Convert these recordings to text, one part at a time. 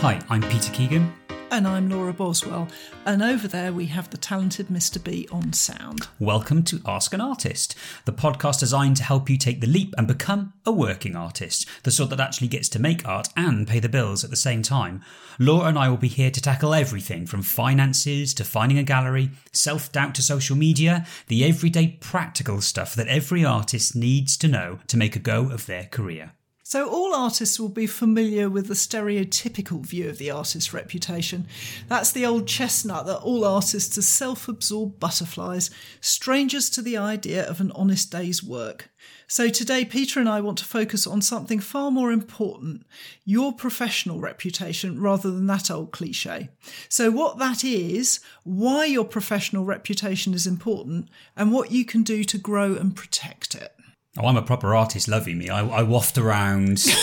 Hi, I'm Peter Keegan. And I'm Laura Boswell. And over there we have the talented Mr. B on sound. Welcome to Ask an Artist, the podcast designed to help you take the leap and become a working artist, the sort that actually gets to make art and pay the bills at the same time. Laura and I will be here to tackle everything from finances to finding a gallery, self doubt to social media, the everyday practical stuff that every artist needs to know to make a go of their career. So, all artists will be familiar with the stereotypical view of the artist's reputation. That's the old chestnut that all artists are self absorbed butterflies, strangers to the idea of an honest day's work. So, today, Peter and I want to focus on something far more important your professional reputation rather than that old cliche. So, what that is, why your professional reputation is important, and what you can do to grow and protect it. Oh, I'm a proper artist, loving me. I, I waft around.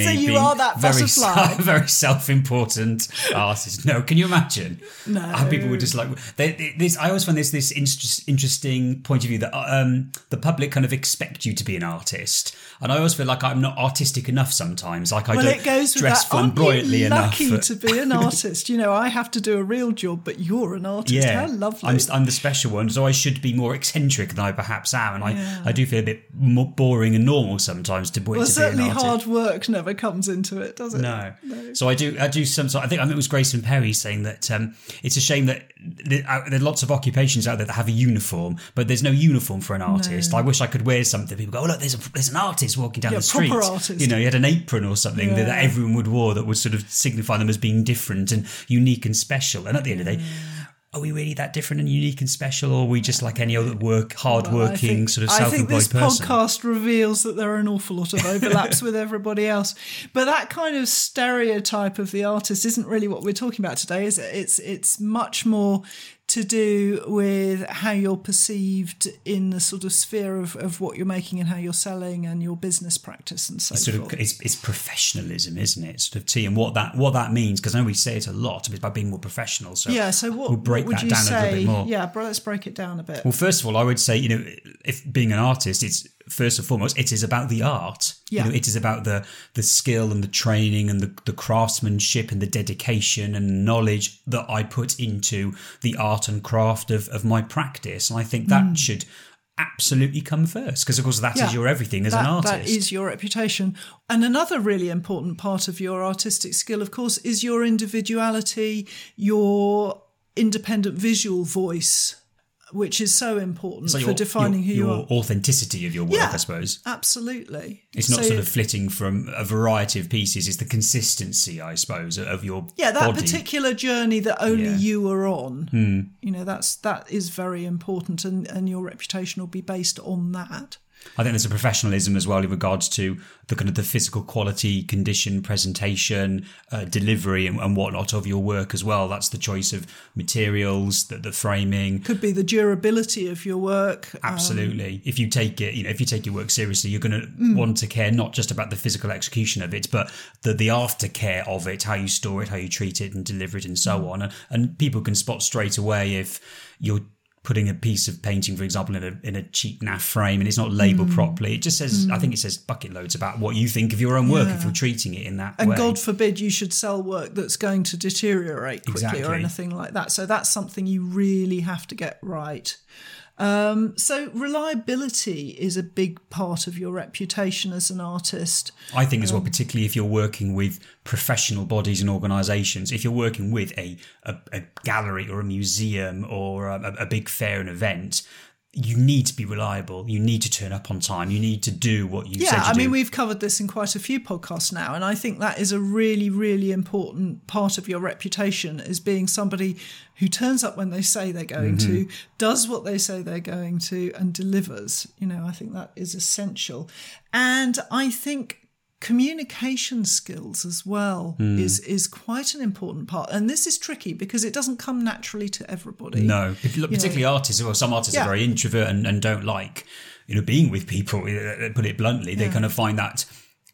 so you are that very, butterfly. very self-important artist. No, can you imagine? No. How people would just like they, they- this. I always find this this interest, interesting point of view that um, the public kind of expect you to be an artist, and I always feel like I'm not artistic enough sometimes. Like I Well, don't it goes dress flamboyantly enough. lucky to be an artist? You know, I have to do a real job, but you're an artist. Yeah, How lovely. I'm, I'm the special one, so I should be more eccentric than I perhaps am, and Yeah. I, I do feel a bit more boring and normal sometimes to, well, to be certainly an artist. hard work never comes into it, does it? No. So I do. I do some. sort- I think I think it was Grayson Perry saying that um, it's a shame that there are, there are lots of occupations out there that have a uniform, but there's no uniform for an artist. I wish I could wear something. People go, "Oh look, there's a, there's an artist walking down Yeah, the street." proper artist. You know, he had an apron or something that, that everyone would wear that would sort of signify them as being different and unique and special. And at the end of the day. Are we really that different and unique and special, or are we just like any other work, hardworking Well, sort of I think this person? podcast reveals that there are an awful lot of overlaps with everybody else. But that kind of stereotype of the artist isn't really what we're talking about today, is it? It's it's much more to do with how you're perceived in the sort of sphere of, of what you're making and how you're selling and your business practice and so sort forth. of it's, it's professionalism, isn't it? Sort of T and what that what that means because I know we say it a lot it's about being more professional. So yeah. So what, we'll break what would that you down say? a little bit more. Yeah, bro, let's break it down a bit. Well, first of all, I would say you know if being an artist, it's first and foremost it is about the art. Yeah. You know, it is about the the skill and the training and the, the craftsmanship and the dedication and knowledge that I put into the art and craft of, of my practice. And I think that should absolutely come first because of course that is Mm. Yeah. your everything as that, an artist. That is your reputation. And another really important part of your artistic skill, of course, is your individuality, your independent visual voice, which is so important So for your- defining your, who you your are. authenticity of your work, Yeah. I suppose. Absolutely. It's not So- sort of flitting from a variety of pieces. It's the consistency, I suppose, of your yeah that body. particular journey that only Yeah. Hmm. you are on. You know that's that is very important, and and your reputation will be based on that. I think there's a professionalism as well in regards to the kind of the physical quality, condition, presentation, uh, delivery, and, and whatnot of your work as well. That's the choice of materials, the, the framing. Could be the durability of your work. um, Absolutely. if you take it, you know, if you take your work seriously, you're going to Mm. want to care not just about the physical execution of it, but the the aftercare of it, how you store it, how you treat it, and deliver it, and so Mm. on. And, and people can spot straight away if you're putting a piece of painting, for example, in a in a cheap naff frame, and it's not labelled Mm. properly. It just says, I think it says bucket loads about what you think of your own work if you're treating it in that And way. God forbid you should sell work that's going to deteriorate quickly or anything like that. So that's something you really have to get right. Um, so reliability is a big part of your reputation as an artist. I think as Um, well, particularly if you're working with professional bodies and organisations, if you're working with a, a, a gallery or a museum or a, a big fair and event, you need to be reliable. You need to turn up on time. You need to do what you said Yeah, I do. mean, we've covered this in quite a few podcasts now, and I think that is a really, really important part of your reputation is being somebody who turns up when they say they're going to, mm-hmm. does what they say they're going to, and delivers. You know, I think that is essential. And I think communication skills as well hmm. is is quite an important part and this is tricky because it doesn't come naturally to everybody No, Look, particularly artists. Well, some artists Yeah. are very introvert and, and don't like, you know, being with people. Put it bluntly, they kind of find that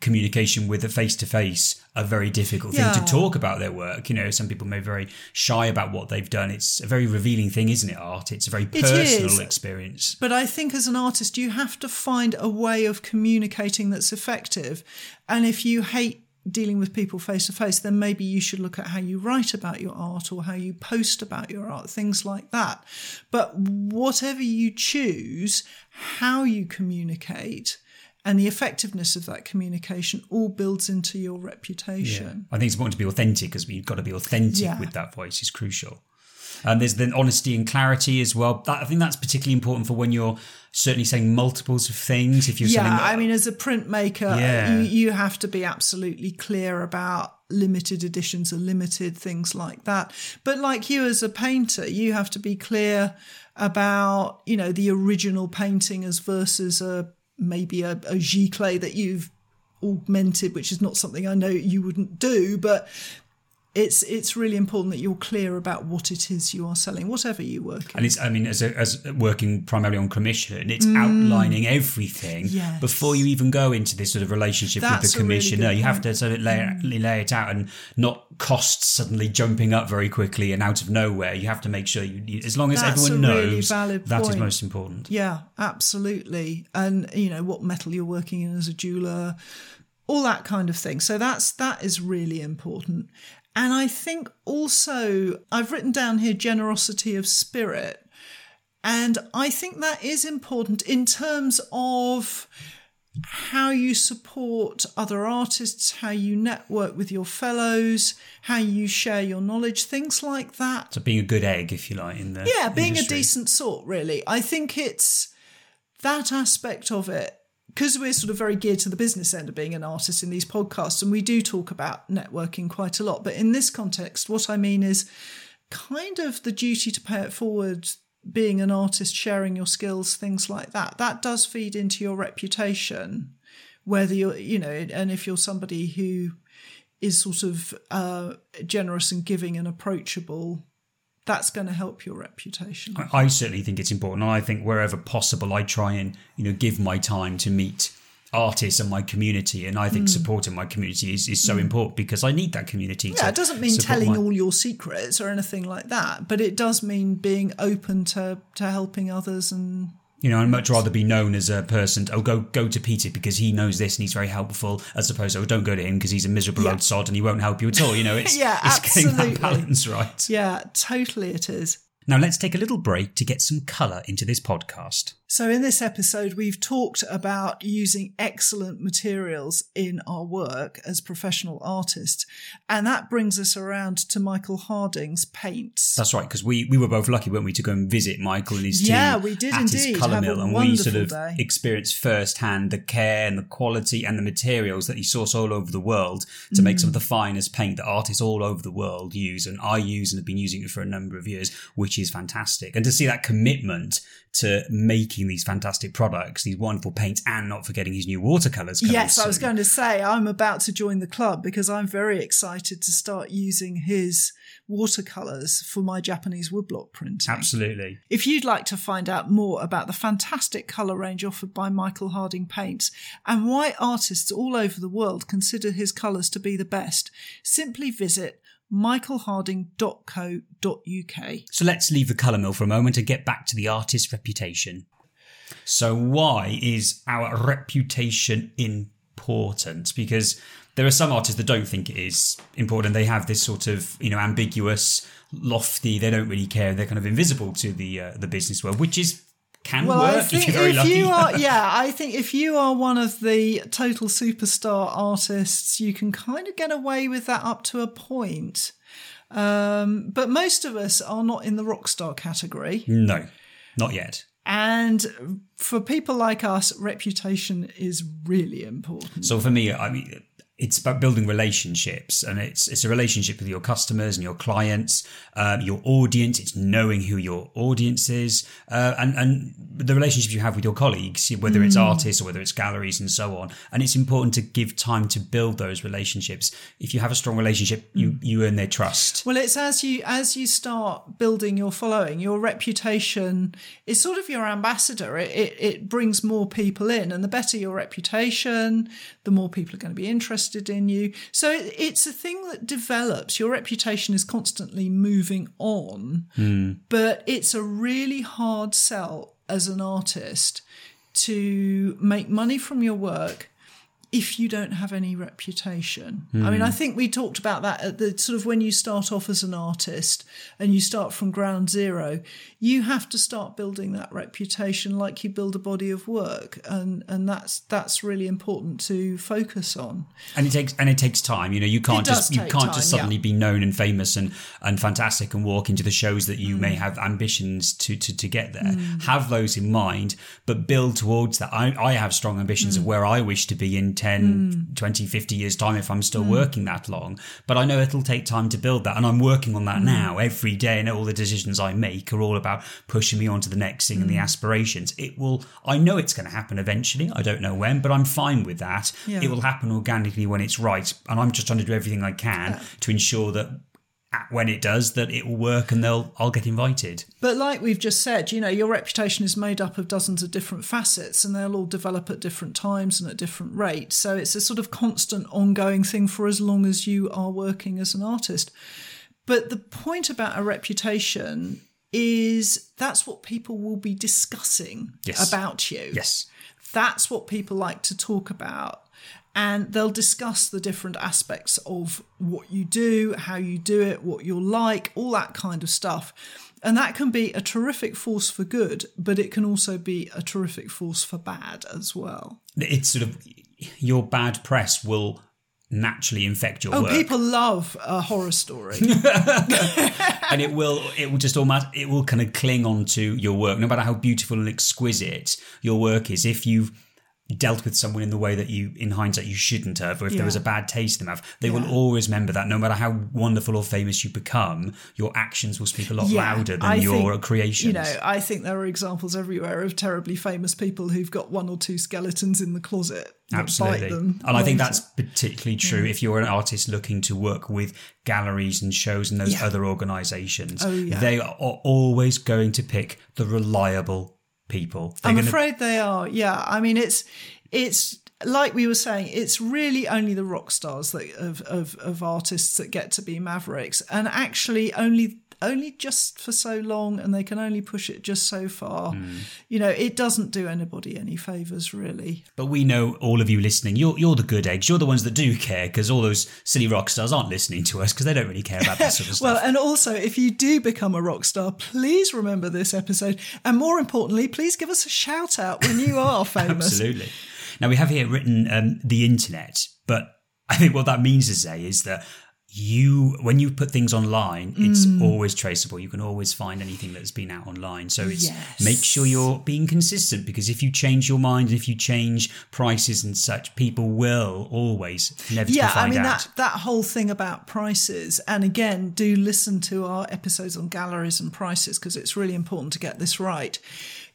communication with a face to face a very difficult thing Yeah. to talk about their work. You know, some people may be very shy about what they've done. It's a very revealing thing, isn't it? Art. It's a very personal experience. But I think as an artist, you have to find a way of communicating that's effective. And if you hate dealing with people face to face, then maybe you should look at how you write about your art or how you post about your art, things like that. But whatever you choose, how you communicate, and the effectiveness of that communication all builds into your reputation. I think it's important to be authentic because you've got to be authentic Yeah. with that voice is crucial. And there's then honesty and clarity as well. That, I think that's particularly important for when you're certainly saying multiples of things. If you're Yeah, selling, I mean, as a printmaker, Yeah. you, you have to be absolutely clear about limited editions or limited things like that. But like you as a painter, you have to be clear about, you know, the original painting as versus a maybe a, a giclée that you've augmented, which is not something I know you wouldn't do, but it's it's really important that you're clear about what it is you are selling, whatever you work in. and it's I mean as a, as working primarily on commission, it's outlining everything Mm. Yes. before you even go into this sort of relationship That's with the a really commissioner. you have. Mm. to sort of lay, lay it out and not costs suddenly jumping up very quickly and out of nowhere. You have to make sure you, as long as That's everyone knows really valid that is point. most important. Yeah, absolutely. And you know what metal you're working in as a jeweler, all that kind of thing. So that's that is really important. And I think also I've written down here generosity of spirit. And I think that is important in terms of how you support other artists, how you network with your fellows, how you share your knowledge, things like that. So being a good egg, if you like, in the Yeah, being industry. a decent sort, really. I think it's that aspect of it because we're sort of very geared to the business end of being an artist in these podcasts, and we do talk about networking quite a lot. But in this context, what I mean is kind of the duty to pay it forward, being an artist, sharing your skills, things like that. That does feed into your reputation, whether you're, you know, and if you're somebody who is sort of uh, generous and giving and approachable, that's going to help your reputation. I- I certainly think it's important. And I think wherever possible, I try and you know give my time to meet artists and my community. And I think mm. supporting my community is, is so mm. important because I need that community. Yeah, it doesn't mean telling my- all your secrets or anything like that, but it does mean being open to to helping others and You know, I'd much rather be known as a person. Oh, go go to Peter because he knows this and he's very helpful, as opposed to oh, don't go to him because he's a miserable Yeah. old sod and he won't help you at all. You know, it's Yeah, it's getting absolutely. that balance right. yeah, totally it is. Now let's take a little break to get some colour into this podcast. So, in this episode, we've talked about using excellent materials in our work as professional artists. And that brings us around to Michael Harding's paints. That's right, because we, we were both lucky, weren't we, to go and visit Michael and his team Yeah, we did at indeed. his colour mill, and we sort of day. experienced firsthand the care and the quality and the materials that he source all over the world to make Mm. some of the finest paint that artists all over the world use, and I use and have been using it for a number of years, which is fantastic. And to see that commitment to making these fantastic products, these wonderful paints, and not forgetting his new watercolours. coming Yes, I was going to say I'm about to join the club because I'm very excited to start using his watercolors for my Japanese woodblock printing. Absolutely. If you'd like to find out more about the fantastic colour range offered by Michael Harding Paints and why artists all over the world consider his colours to be the best, simply visit michaelharding.co.uk. So let's leave the colour mill for a moment and get back to the artist's reputation. So, why is our reputation important? Because there are some artists that don't think it is important. They have this sort of, you know, ambiguous, lofty. They don't really care. They're kind of invisible to the uh, the business world, which is can Well, work I think if you're very if lucky. you are, yeah, I think if you are one of the total superstar artists, you can kind of get away with that up to a point. Um, but most of us are not in the rock star category. no, not yet. And for people like us, reputation is really important. So for me, I mean, it's about building relationships, and it's it's a relationship with your customers and your clients, um, your audience. It's knowing who your audience is, uh, and and the relationships you have with your colleagues, whether it's artists or whether it's galleries and so on. And it's important to give time to build those relationships. If you have a strong relationship, you you earn their trust. Well, it's as you as you start building your following, your reputation is sort of your ambassador. It, it it brings more people in, and the better your reputation, the more people are going to be interested in you. So it, it's a thing that develops. Your reputation is constantly moving on, hmm. but it's a really hard sell as an artist to make money from your work if you don't have any reputation. I mean, I think we talked about that at the sort of when you start off as an artist and you start from ground zero, you have to start building that reputation like you build a body of work, and and that's that's really important to focus on. and it takes and it takes time you know you can't just you can't just suddenly yeah. be known and famous and and fantastic and walk into the shows that you may Mm. have ambitions to to, to get there have those in mind but build towards that I, I have strong ambitions of Mm. where I wish to be in 10 20 50 years time if I'm still Mm. working that long but I know it'll take time to build that and I'm working on Mm. that now every day and all the decisions I make are all about pushing me on to the next thing and Mm. the aspirations it will I know it's going to happen eventually I don't know when but I'm fine with that Yeah. it will happen organically when it's right and i'm just trying to do everything i can to ensure that at- when it does that it will work and they'll i'll get invited But like we've just said, you know, your reputation is made up of dozens of different facets and they'll all develop at different times and at different rates. So it's a sort of constant ongoing thing for as long as you are working as an artist. But the point about a reputation is that's what people will be discussing Yes. about you. yes That's what people like to talk about. And they'll discuss the different aspects of what you do, how you do it, what you're like, all that kind of stuff. And that can be a terrific force for good, but it can also be a terrific force for bad as well. it's sort of your bad press will naturally infect your Oh, work people love a horror story. and it will it will just almost it will kind of cling on to your work no matter how beautiful and exquisite your work is if you've dealt with someone in the way that you in hindsight you shouldn't have or if there was a bad taste in them have they will always remember that no matter how wonderful or famous you become your actions will speak a lot Yeah, louder than I your think, creations You know, I think there are examples everywhere of terribly famous people who've got one or two skeletons in the closet Absolutely. And I think that's particularly true mm. if you're an artist looking to work with galleries and shows and those Yeah. other organizations. Oh, yeah. They are always going to pick the reliable people. They're I'm gonna- afraid they are. Yeah, I mean it's it's like we were saying, it's really only the rock stars that of of, of artists that get to be mavericks, and actually only only just for so long, and they can only push it just so far. Hmm. You know, it doesn't do anybody any favors, really. But we know all of you listening, you're, you're the good eggs. You're the ones that do care because all those silly rock stars aren't listening to us because they don't really care about that sort of stuff. Well, and also, if you do become a rock star, please remember this episode, and more importantly, please give us a shout out when you are famous. Absolutely. Now we have here written um, the internet, but I think what that means to say is that you, when you put things online, it's Mm. always traceable. You can always find anything that's been out online. So it's Yes. make sure you're being consistent because if you change your mind, and if you change prices and such, people will always inevitably yeah, I mean out. that that whole thing about prices, and again, do listen to our episodes on galleries and prices because it's really important to get this right.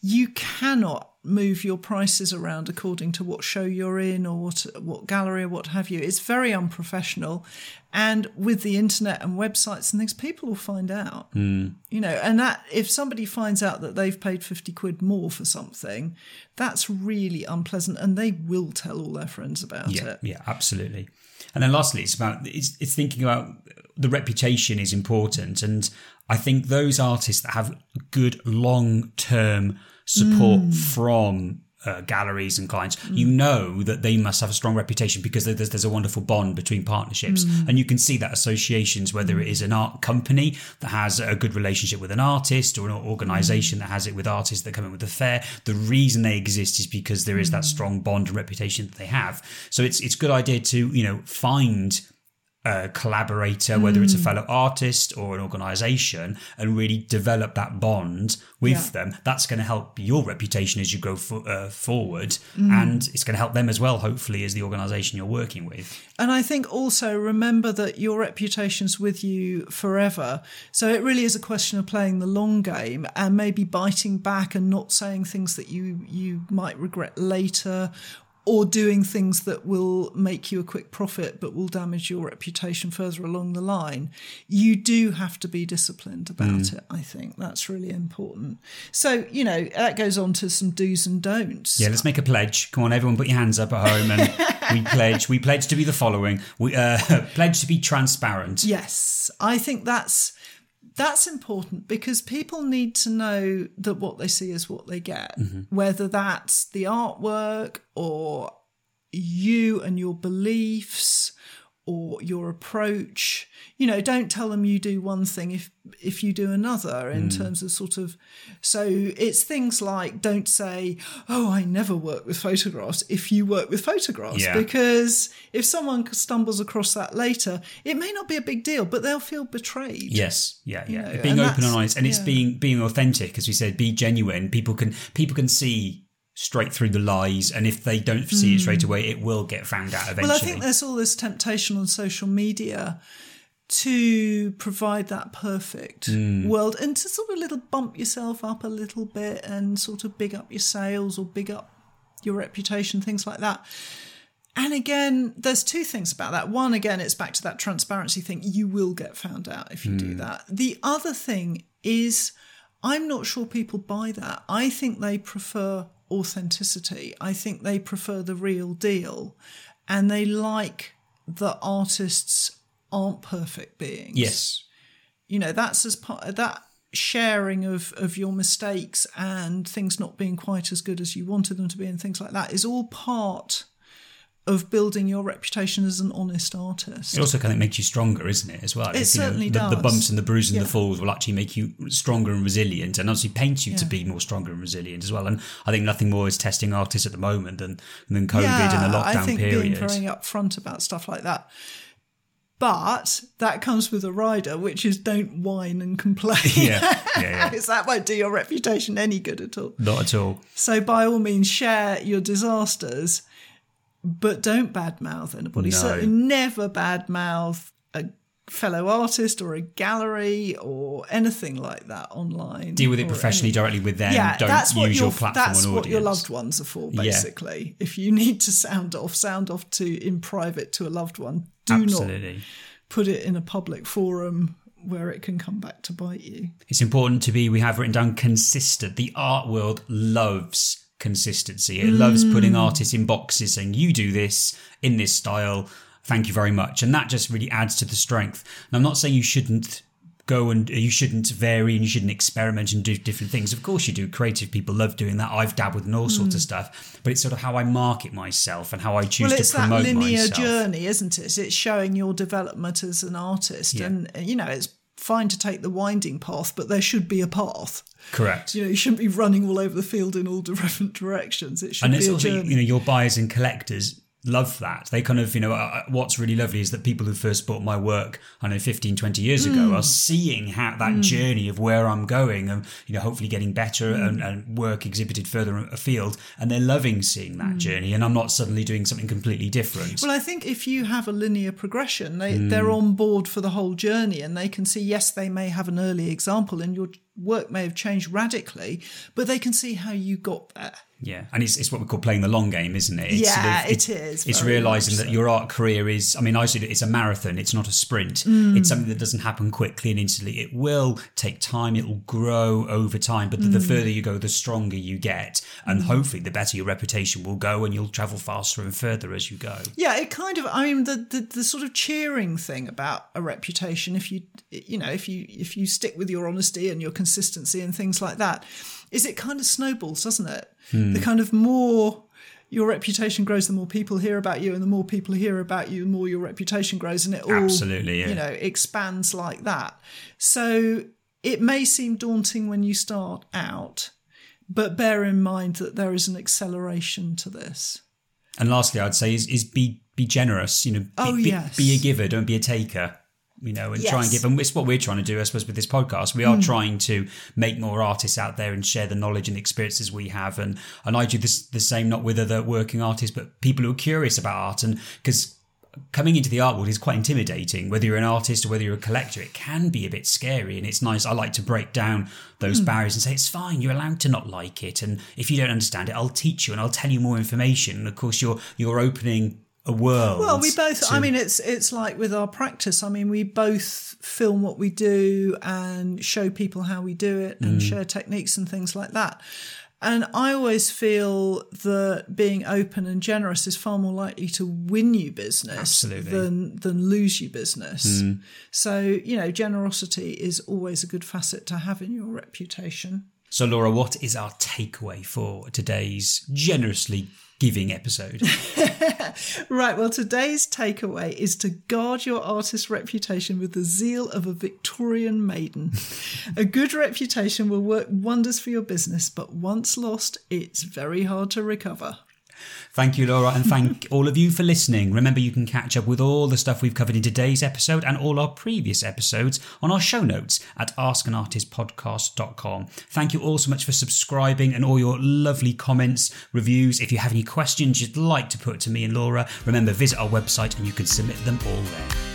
You cannot move your prices around according to what show you're in or what what gallery or what have you. It's very unprofessional, and with the internet and websites and things, people will find out. Hmm. You know, and that if somebody finds out that they've paid fifty quid more for something, that's really unpleasant, and they will tell all their friends about Yeah, it. yeah, absolutely. And then lastly, it's about it's, it's thinking about the reputation is important, and I think those artists that have good long term support Mm. from uh, galleries and clients, you know that they must have a strong reputation because there's, there's a wonderful bond between partnerships, Mm. and you can see that associations, whether it is an art company that has a good relationship with an artist or an organization that has it with artists that come in with a fair. The reason they exist is because there is that strong bond and reputation that they have. So it's it's a good idea to you know find a collaborator, whether it's a fellow artist or an organization, and really develop that bond with Yeah. them. That's going to help your reputation as you go fo- uh, forward, and it's going to help them as well, hopefully, as the organization you're working with. And I think also remember that your reputation's with you forever. So it really is a question of playing the long game and maybe biting back and not saying things that you you might regret later or doing things that will make you a quick profit but will damage your reputation further along the line. You do have to be disciplined about it, I think. That's really important. So, you know, that goes on to some do's and don'ts. Yeah, let's make a pledge. Come on, everyone, put your hands up at home, and we pledge. We pledge to be the following. We uh, pledge to be transparent. Yes, I think that's that's important because people need to know that what they see is what they get, mm-hmm. whether that's the artwork or you and your beliefs or your approach. You know, don't tell them you do one thing if if you do another in Hmm. terms of sort of so it's things like don't say, "Oh, I never work with photographs" if you work with photographs Yeah. because if someone stumbles across that later, it may not be a big deal, but they'll feel betrayed. Yes, yeah, yeah. know, being and open and honest, and it's being being authentic, as we said. Be genuine. People can people can see straight through the lies, and if they don't see it straight away, it will get found out eventually. Hmm. Well, I think there's all this temptation on social media to provide that perfect Hmm. world and to sort of little bump yourself up a little bit and sort of big up your sales or big up your reputation, things like that. And again, there's two things about that. One, again, it's back to that transparency thing. You will get found out if you do that. The other thing is, I'm not sure people buy that. I think they prefer authenticity. I think they prefer the real deal. And they like that artists aren't perfect beings yes, you know that's as part of that sharing of of your mistakes and things not being quite as good as you wanted them to be and things like that is all part of building your reputation as an honest artist it also kind of makes you stronger, isn't it? As well, It If, you know, certainly the, the bumps and the bruises and the falls will actually make you stronger and resilient, and obviously paint you to be more stronger and resilient as well. And I think nothing more is testing artists at the moment than than COVID and the lockdown I think period. being very upfront about stuff like that. But that comes with a rider, which is don't whine and complain. yeah, yeah, yeah. Because that won't do your reputation any good at all. Not at all. So by all means, share your disasters, but don't badmouth anybody. No. Certainly never badmouth a fellow artist or a gallery or anything like that online. Deal with it professionally any- directly with them. Yeah, Don't that's what use your, your platform that's and what your loved ones are for, basically. If you need to sound off, sound off to in private to a loved one. Do not Absolutely. put it in a public forum where it can come back to bite you. It's important to be, we have written down consistent. The art world loves consistency. It loves Mm. putting artists in boxes saying, you do this in this style. Thank you very much. And that just really adds to the strength. And I'm not saying you shouldn't go and you shouldn't vary and you shouldn't experiment and do different things. Of course you do. Creative people love doing that. I've dabbled in all sorts of stuff, but it's sort of how I market myself and how I choose Mm. Well, to promote myself. it's that linear myself. journey, isn't it? It's showing your development as an artist, Yeah. and you know it's fine to take the winding path, but there should be a path. Correct. You know, you shouldn't be running all over the field in all different directions. It should and be it's a also journey. you know your buyers and collectors love that they kind of you know uh, what's really lovely is that people who first bought my work i know 15 20 years Hmm. ago are seeing how that journey of where i'm going and you know hopefully getting better Hmm. and, and work exhibited further afield and they're loving seeing that journey and i'm not suddenly doing something completely different Hmm. Well, I think if you have a linear progression, they, Hmm. they're on board for the whole journey and they can see, yes, they may have an early example and your work may have changed radically, but they can see how you got there. Yeah, and it's, it's what we call playing the long game, isn't it? It's Yeah, it it is, It's realizing that so. your art career is. I mean, I it. It's a marathon. It's not a sprint. Mm. It's something that doesn't happen quickly and instantly. It will take time. It will grow over time. But the, the Mm. further you go, the stronger you get, and hopefully, the better your reputation will go, and you'll travel faster and further as you go. Yeah, it kind of. I mean, the, the the sort of cheering thing about a reputation, if you you know, if you if you stick with your honesty and your consistency and things like that, is it kind of snowballs, doesn't it? Hmm. The kind of more your reputation grows, the more people hear about you, and the more people hear about you, the more your reputation grows, and it all Absolutely, yeah. you know expands like that. So it may seem daunting when you start out, but bear in mind that there is an acceleration to this. And lastly, I'd say is, is be be generous. You know, be, Oh, be, yes. be a giver, don't be a taker. You know, and try and give. And it's what we're trying to do, I suppose, with this podcast. We are mm. trying to make more artists out there and share the knowledge and experiences we have. And and I do this the same, not with other working artists, but people who are curious about art. And because coming into the art world is quite intimidating. Whether you're an artist or whether you're a collector, it can be a bit scary. And it's nice. I like to break down those mm. barriers and say it's fine. You're allowed to not like it. And if you don't understand it, I'll teach you and I'll tell you more information. And of course, you're you're opening world. Well, we both. to- I mean, it's it's like with our practice. I mean, we both film what we do and show people how we do it Mm. and share techniques and things like that. And I always feel that being open and generous is far more likely to win you business Absolutely. Mm. than than lose you business. So you know, generosity is always a good facet to have in your reputation. So, Laura, what is our takeaway for today's generously giving episode? right, well, today's takeaway is to guard your artist's reputation with the zeal of a Victorian maiden. a good reputation will work wonders for your business, but once lost, it's very hard to recover. Thank you, Laura, and thank all of you for listening. Remember, you can catch up with all the stuff we've covered in today's episode and all our previous episodes on our show notes at askanartistpodcast.com. Thank you all so much for subscribing and all your lovely comments, reviews. If you have any questions you'd like to put to me and Laura, remember, visit our website and you can submit them all there.